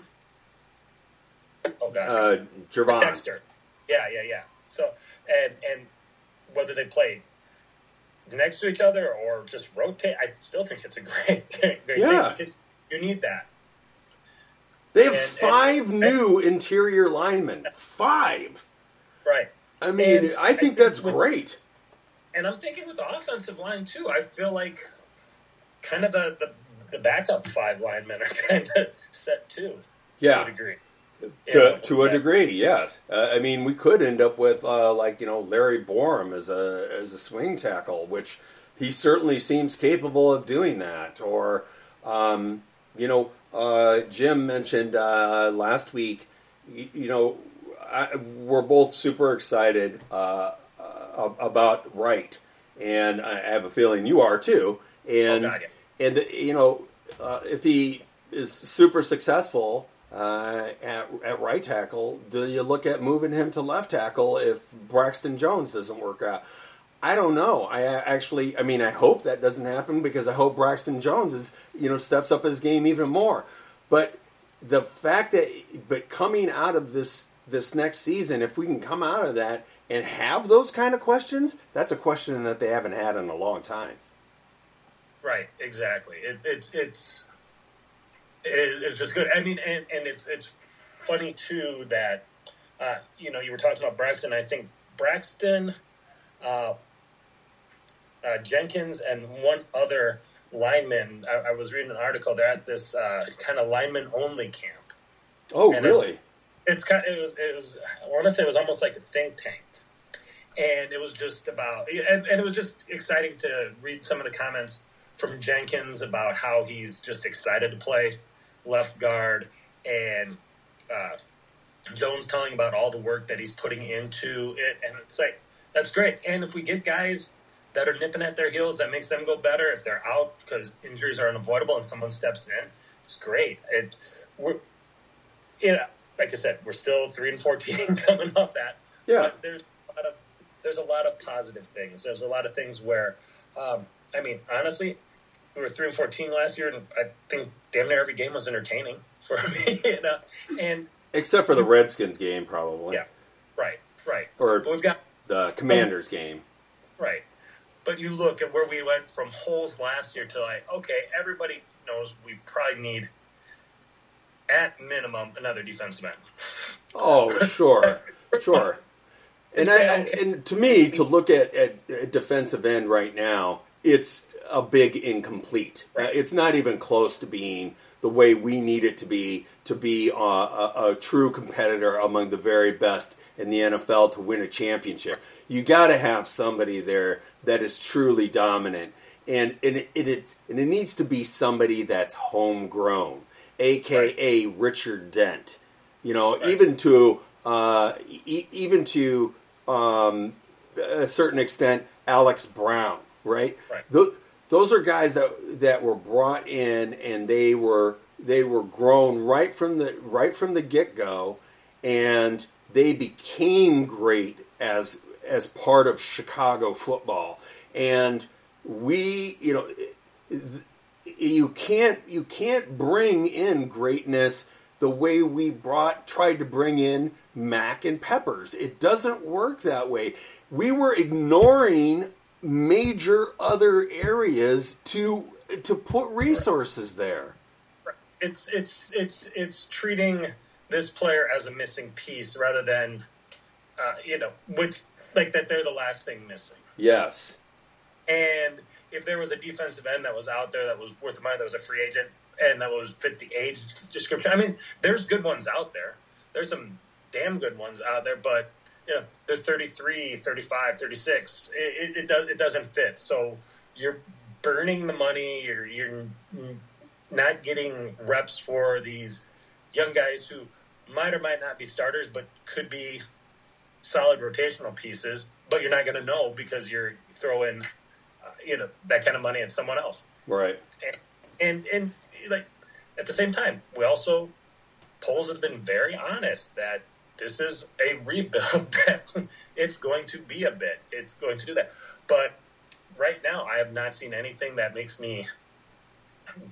oh gosh, uh, Gervon. Dexter. Yeah, yeah, yeah. So and and whether they play next to each other or just rotate, I still think it's a great, great, yeah. thing. You need that. They have and, five and, new and, interior linemen. Five. Right. I mean, I think I that's great and I'm thinking with the offensive line too. I feel like kind of the the, the backup five linemen are kind of set too. Yeah, to a degree. To, know, to a degree, yes. Uh, I mean, we could end up with uh, like you know Larry Borom as a as a swing tackle, which he certainly seems capable of doing that. Or um, you know, uh, Jim mentioned uh, last week. You, you know, I, we're both super excited uh, about right, and I have a feeling you are too. And oh, God, yeah. and you know, uh, if he is super successful uh, at, at right tackle, do you look at moving him to left tackle if Braxton Jones doesn't work out? I don't know. I actually, I mean, I hope that doesn't happen because I hope Braxton Jones is, you know, steps up his game even more. But the fact that, but coming out of this this next season, if we can come out of that and have those kind of questions, that's a question that they haven't had in a long time. Right, exactly. It, it's it's is just good. I mean, and, and it's it's funny too that uh, you know you were talking about Braxton. I think Braxton, uh, uh, Jenkins, and one other lineman. I, I, was reading an article. They're at this uh, kind of lineman only camp. Oh, and really? It's, it's kind. Of, it was. It was. I want to say it was almost like a think tank and it was just about and, and, it was just exciting to read some of the comments from Jenkins about how he's just excited to play left guard and uh, Jones telling about all the work that he's putting into it and it's like that's great and if we get guys that are nipping at their heels that makes them go better if they're out because injuries are unavoidable and someone steps in it's great it we're like I said we're still 3 and 14 coming off that yeah but there's a lot of there's a lot of positive things. There's a lot of things where, um, I mean, honestly, we were three and fourteen last year, and I think damn near every game was entertaining for me. you know? And except for the Redskins game, probably. Yeah, right, right. Or but we've got the Commanders game, right. But you look at where we went from holes last year to like, okay, everybody knows we probably need at minimum another defensive end. Oh, sure, sure. And I, and to me, to look at, at, defensive end right now, it's a big incomplete. Uh, it's not even close to being the way we need it to be to be a, a, a, true competitor among the very best in the NFL to win a championship. You got to have somebody there that is truly dominant, and and it, it, and it needs to be somebody that's homegrown, aka right. Richard Dent. You know, right. even to uh, e- even to um, a certain extent, Alex Brown, right? Right. Those, those are guys that that were brought in and they were they were grown right from the right from the get go, and they became great as as part of Chicago football. And we, you know, you can't you can't bring in greatness the way we brought tried to bring in Mack and Peppers. It doesn't work that way. We were ignoring major other areas to to put resources there. It's it's it's it's treating this player as a missing piece rather than uh, you know with like that they're the last thing missing. Yes. And if there was a defensive end that was out there that was worth the money, that was a free agent, and that was fit the age description. I mean, there's good ones out there. There's some damn good ones out there, but you know, they're 33, 35, 36. It, it, it, does, it doesn't fit. So you're burning the money. You're, you're not getting reps for these young guys who might or might not be starters, but could be solid rotational pieces. But you're not going to know because you're throwing, you know, that kind of money at someone else. Right. And, and, and like at the same time, we also Poles have been very honest that this is a rebuild that it's going to be a bit. It's going to do that. But right now, I have not seen anything that makes me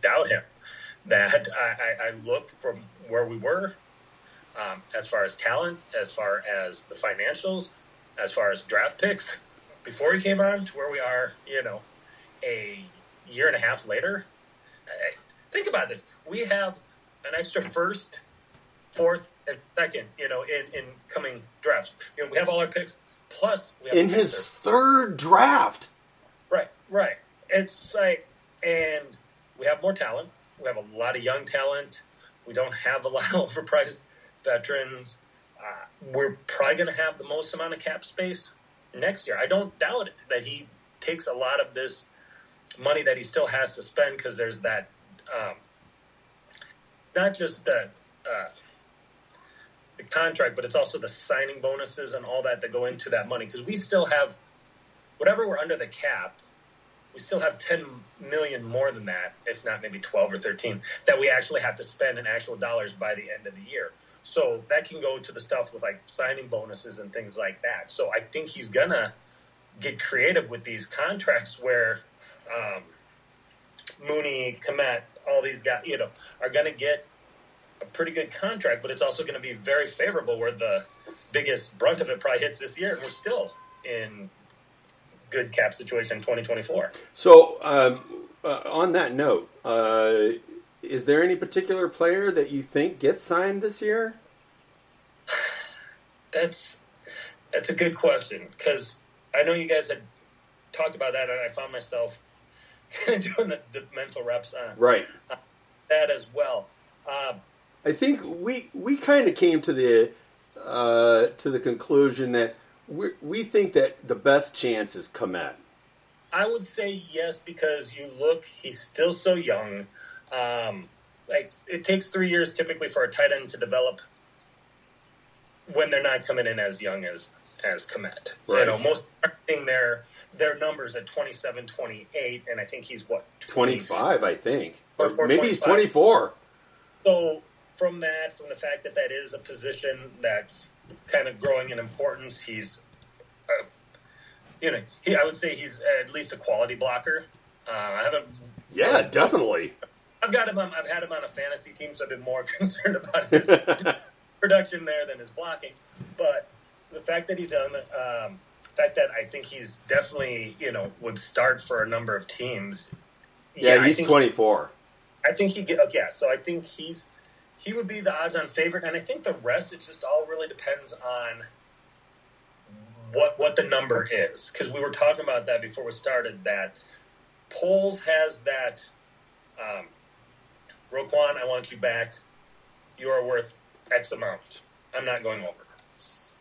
doubt him. That I, I, I look from where we were um, as far as talent, as far as the financials, as far as draft picks before he came on to where we are, you know, a year and a half later. I, think about this. We have an extra first, fourth, and second, you know, in, in coming drafts. You know, we have all our picks, plus in his third draft. Right, right. It's like, and we have more talent. We have a lot of young talent. We don't have a lot of overpriced veterans. Uh, we're probably going to have the most amount of cap space next year. I don't doubt that he takes a lot of this money that he still has to spend because there's that, um, not just the uh, the contract, but it's also the signing bonuses and all that that go into that money. Because we still have whatever we're under the cap, we still have 10 million more than that, if not maybe 12 or 13, that we actually have to spend in actual dollars by the end of the year. So that can go to the stuff with like signing bonuses and things like that. So I think he's gonna get creative with these contracts where um, Mooney, Kmet, all these guys, you know, are gonna get a pretty good contract, but it's also going to be very favorable where the biggest brunt of it probably hits this year, and we're still in good cap situation in 2024. So, um, uh, on that note, uh, is there any particular player that you think gets signed this year? That's that's a good question because I know you guys had talked about that, and I found myself kind of doing the, the mental reps on right uh, that as well. Uh, I think we we kind of came to the uh, to the conclusion that we we think that the best chance is Kmet. I would say yes because you look, he's still so young. Um, like it takes three years typically for a tight end to develop when they're not coming in as young as as Kmet. Right. You know, most thing their their numbers at 27, 28, and I think he's what 25, I think, Or- or maybe he's 24. So from that, from the fact that that is a position that's kind of growing in importance, he's, uh, you know, he, I would say he's at least a quality blocker. Uh, I haven't. Yeah, definitely. I've got him. On, I've had him on a fantasy team, so I've been more concerned about his production there than his blocking. But the fact that he's on the um, fact that I think he's definitely you know would start for a number of teams. Yeah, I he's think- 24. I think he get okay, yeah. So I think he's he would be the odds-on favorite, and I think the rest it just all really depends on what what the number is because we were talking about that before we started. That Poles has that um, Roquan, I want you back. You are worth X amount. I'm not going over.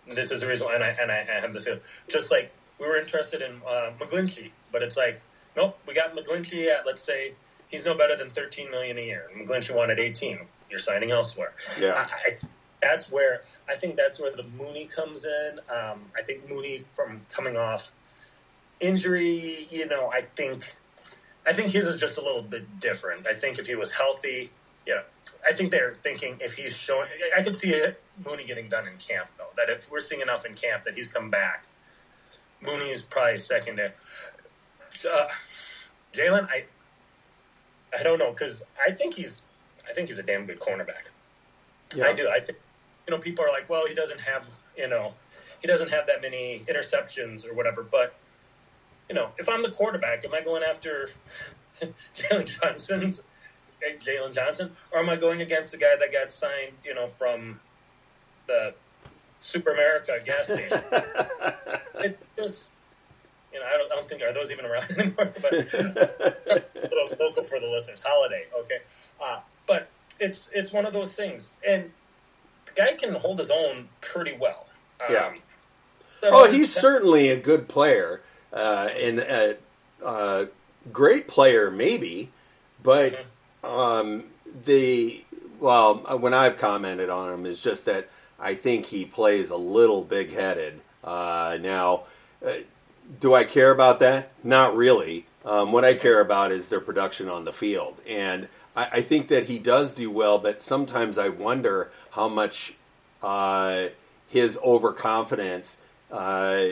This is the reason, and I and I, I have the feel. Just like we were interested in uh, McGlinchey, but it's like, nope, we got McGlinchey at let's say he's no better than 13 million a year. McGlinchey wanted 18. You're signing elsewhere. Yeah. I, I, that's where I think that's where the Mooney comes in. Um, I think Mooney from coming off injury, you know, I think I think his is just a little bit different. I think if he was healthy, yeah, I think they're thinking if he's showing, I could see it, Mooney getting done in camp though. That if we're seeing enough in camp that he's come back, Mooney is probably second. Uh, Jaylon, I I don't know because I think he's I think he's a damn good cornerback. I do. I think you know people are like, well, he doesn't have you know he doesn't have that many interceptions or whatever. But you know, if I'm the quarterback, am I going after Jaylon Johnson's eh, Jaylon Johnson, or am I going against the guy that got signed, you know, from the Super America gas station? it just you know, I don't, I don't think are those even around anymore. But little local for the listeners, holiday, okay. Uh, but it's it's one of those things, and the guy can hold his own pretty well. Um, Yeah. Oh, he's certainly a good player uh, and a, a great player, maybe. But um, the well, when I've commented on him is just that I think he plays a little big headed. Uh, now, uh, do I care about that? Not really. Um, what I care about is their production on the field, and I, I think that he does do well. But sometimes I wonder how much uh, his overconfidence uh,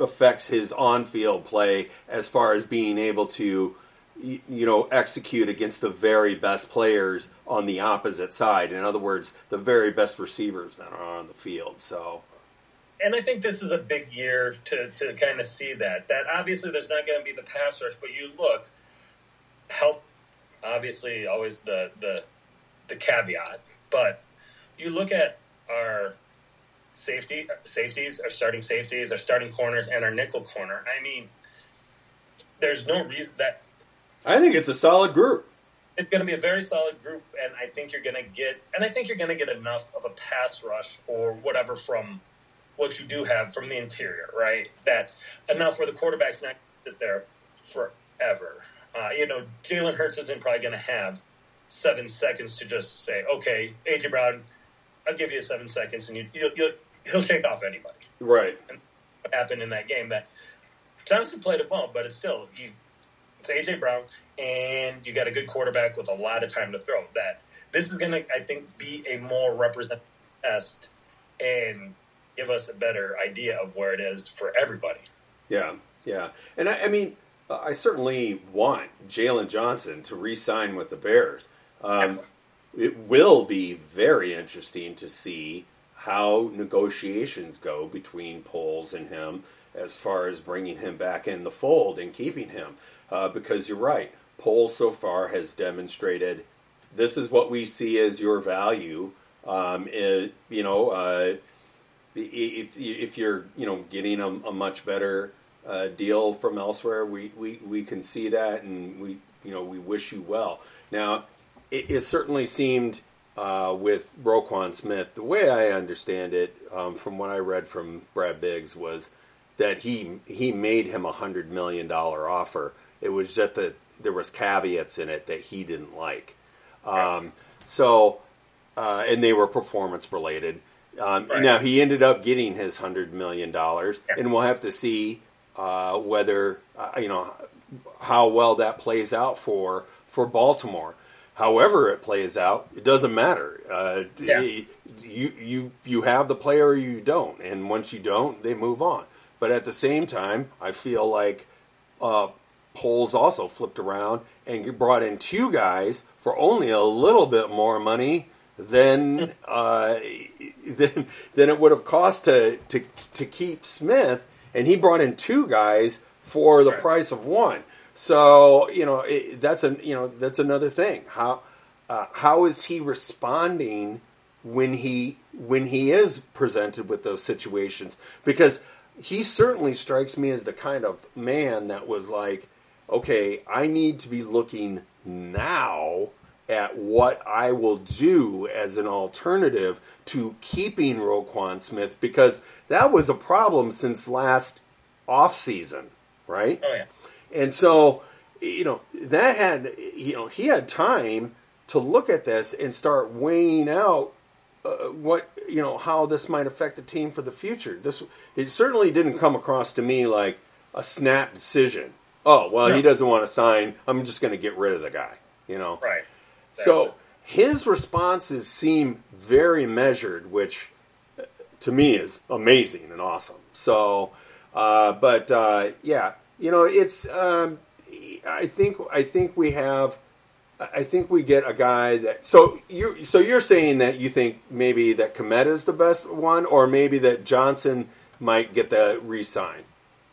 affects his on-field play as far as being able to, you know, execute against the very best players on the opposite side. In other words, the very best receivers that are on the field. So, and I think this is a big year to, to kind of see that. That obviously there's not going to be the pass rush, but you look, health, obviously always the the the caveat, but you look at our safety safeties, our starting safeties, our starting corners, and our nickel corner. I mean, there's no reason that I think it's a solid group. it's going to be a very solid group, and I think you're going to get, and I think you're going to get enough of a pass rush or whatever from what you do have from the interior, right? That enough where the quarterback's not sit there forever. Uh, you know, Jalen Hurts isn't probably going to have seven seconds to just say, "Okay, AJ Brown, I'll give you seven seconds," and you, you, you he'll shake off anybody Right. And what happened in that game. That Johnson played it well, but it's still you. It's AJ Brown, and you got a good quarterback with a lot of time to throw. That this is going to, I think, be a more representative test and give us a better idea of where it is for everybody. Yeah, yeah, and I, I mean, I certainly want Jaylon Johnson to re-sign with the Bears. Um, it will be very interesting to see how negotiations go between Poles and him as far as bringing him back in the fold and keeping him. Uh, because you're right, Poles so far has demonstrated this is what we see as your value. Um, it, you know, uh, if if you're you know getting a, a much better uh, deal from elsewhere, we, we, we can see that, and we you know we wish you well. Now, it, it certainly seemed uh, with Roquan Smith, the way I understand it, um, from what I read from Brad Biggs, was that he he made him a hundred million dollar offer. It was just that there was caveats in it that he didn't like. Um, so, uh, and they were performance related. Um, right. Now he ended up getting his hundred million dollars, yeah. and we'll have to see uh, whether uh, you know how well that plays out for for Baltimore. However, it plays out, it doesn't matter. Uh, yeah. you you you have the player or you don't, and once you don't, they move on. But at the same time, I feel like uh, Poles also flipped around and brought in two guys for only a little bit more money than uh, than than it would have cost to to to keep Smith, and he brought in two guys for the price of one. So you know it, that's a you know that's another thing. How uh, how is he responding when he when he is presented with those situations? Because he certainly strikes me as the kind of man that was like, okay, I need to be looking now at what I will do as an alternative to keeping Roquan Smith because that was a problem since last off season, right? Oh yeah. And so, you know, that had you know, he had time to look at this and start weighing out uh, what you know how this might affect the team for the future. This it certainly didn't come across to me like a snap decision. Oh well, no. he doesn't want to sign. I'm just going to get rid of the guy. You know, right? So his responses seem very measured, which uh, to me is amazing and awesome. So, uh, but uh, yeah, you know, it's. Um, I think I think we have. I think we get a guy that. So you so you're saying that you think maybe that Kmet is the best one, or maybe that Johnson might get the re-sign.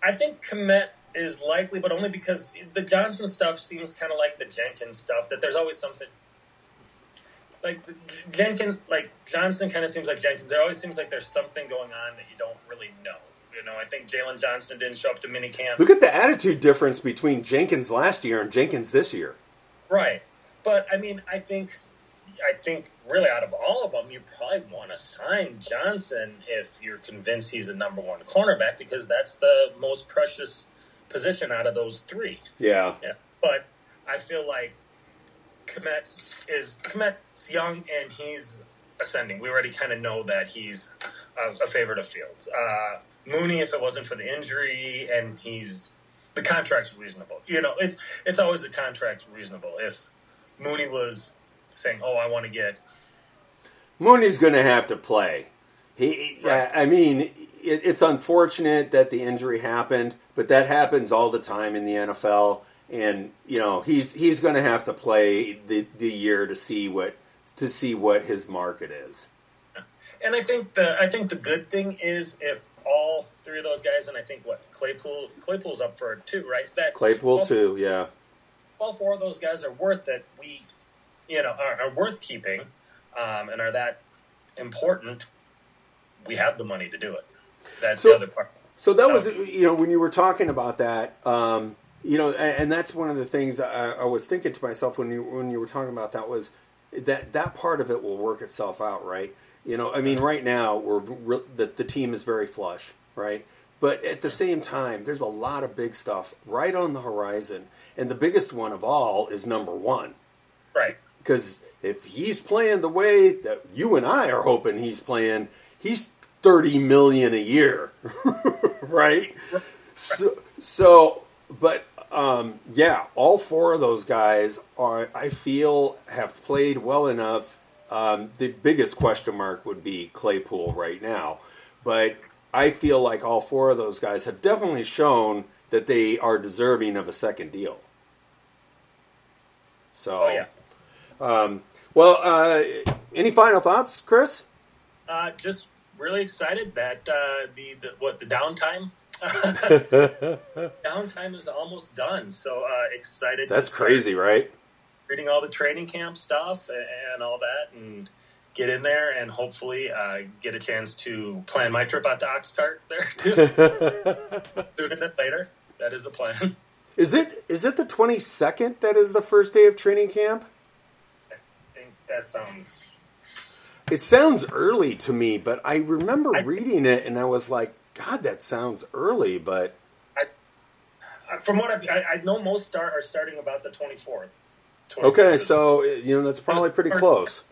I think Kmet is likely, but only because the Johnson stuff seems kind of like the Jenkins stuff. That there's always something like Jenkins, like Johnson, kind of seems like Jenkins. There always seems like there's something going on that you don't really know. You know, I think Jaylon Johnson didn't show up to minicamp. Look at the attitude difference between Jenkins last year and Jenkins this year. Right, but I mean, I think, I think really out of all of them, you probably want to sign Johnson if you're convinced he's a number one cornerback because that's the most precious position out of those three. Yeah, yeah. But I feel like Kmet is Kmet's young and he's ascending. We already kind of know that he's a, a favorite of Fields. Uh, Mooney, if it wasn't for the injury, and he's the contract's reasonable. You know, it's it's always a contract reasonable. If Mooney was saying, "Oh, I want to get," Mooney's going to have to play. He, right. Uh, I mean, it, it's unfortunate that the injury happened, but that happens all the time in the NFL and you know he's he's going to have to play the the year to see what to see what his market is. And I think the I think the good thing is if all three of those guys, and I think what Claypool Claypool's up for too, right? That Claypool all, too, yeah. All four of those guys are worth it. We, you know, are, are worth keeping, um, and are that important. We have the money to do it. That's so, the other part. So that was, you know, when you were talking about that, um, you know, and, and, that's one of the things I, I, was thinking to myself when you when you were talking about that was that that part of it will work itself out, right? You know, I mean, right now we're the, the team is very flush, right? But at the same time, there's a lot of big stuff right on the horizon, and the biggest one of all is number one, right? Because if he's playing the way that you and I are hoping he's playing, he's thirty million a year, right? right? So, so, but um, yeah, all four of those guys are, I feel, have played well enough. Um, the biggest question mark would be Claypool right now, but I feel like all four of those guys have definitely shown that they are deserving of a second deal. So, oh, yeah. Um, well, uh, any final thoughts, Chris? Uh, just really excited that uh, the, the what the downtime Downtime is almost done, so uh, excited. That's crazy, right? Reading all the training camp stuff and, and all that, and get in there and hopefully uh, get a chance to plan my trip out to Oxcart there too. Sooner than later. That is the plan. Is it is it the twenty second that is the first day of training camp? I think that sounds. It sounds early to me, but I remember I- reading it and I was like, God, that sounds early. But uh, From what I, I, I know, most start are starting about the twenty fourth. Okay, so you know that's probably pretty close.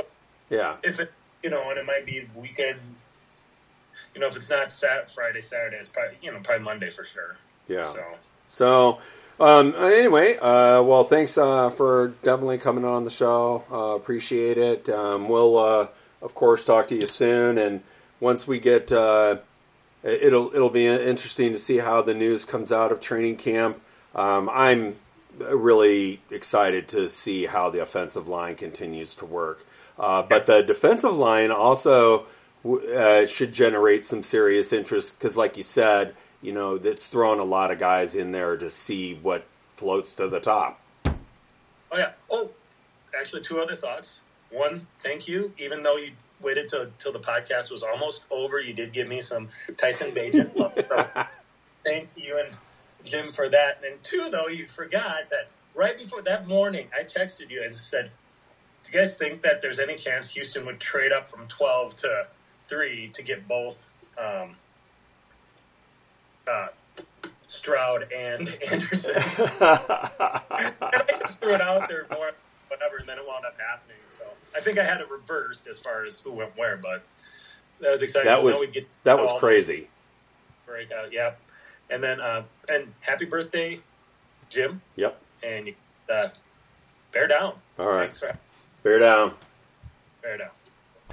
Yeah. if it you know, and it might be weekend. You know, if it's not Sat Friday, Saturday, it's probably you know probably Monday for sure. Yeah. So So, um, anyway, uh, well, thanks uh, for definitely coming on the show. Uh, appreciate it. Um, we'll, uh, of course, talk to you soon, and once we get, uh, it'll it'll be interesting to see how the news comes out of training camp. Um, I'm really excited to see how the offensive line continues to work, uh, but the defensive line also uh, should generate some serious interest because, like you said, you know, that's throwing a lot of guys in there to see what floats to the top. Oh yeah. Oh, actually, two other thoughts. One, thank you. Even though you waited till till the podcast was almost over, you did give me some Tyson Bagent. love. So thank you and Jim for that. And two, though, you forgot that right before that morning, I texted you and said, "Do you guys think that there's any chance Houston would trade up from 12 to three to get both?" Um, uh, Stroud and Anderson. and I just threw it out there more, whatever, and then it wound up happening. So I think I had it reversed as far as who went where, but that was exciting. That was now we get that was crazy. Breakout, yeah. And then uh, and happy birthday, Jim, Yep. and you, uh, bear down. All right. Thanks for Bear down. bear down.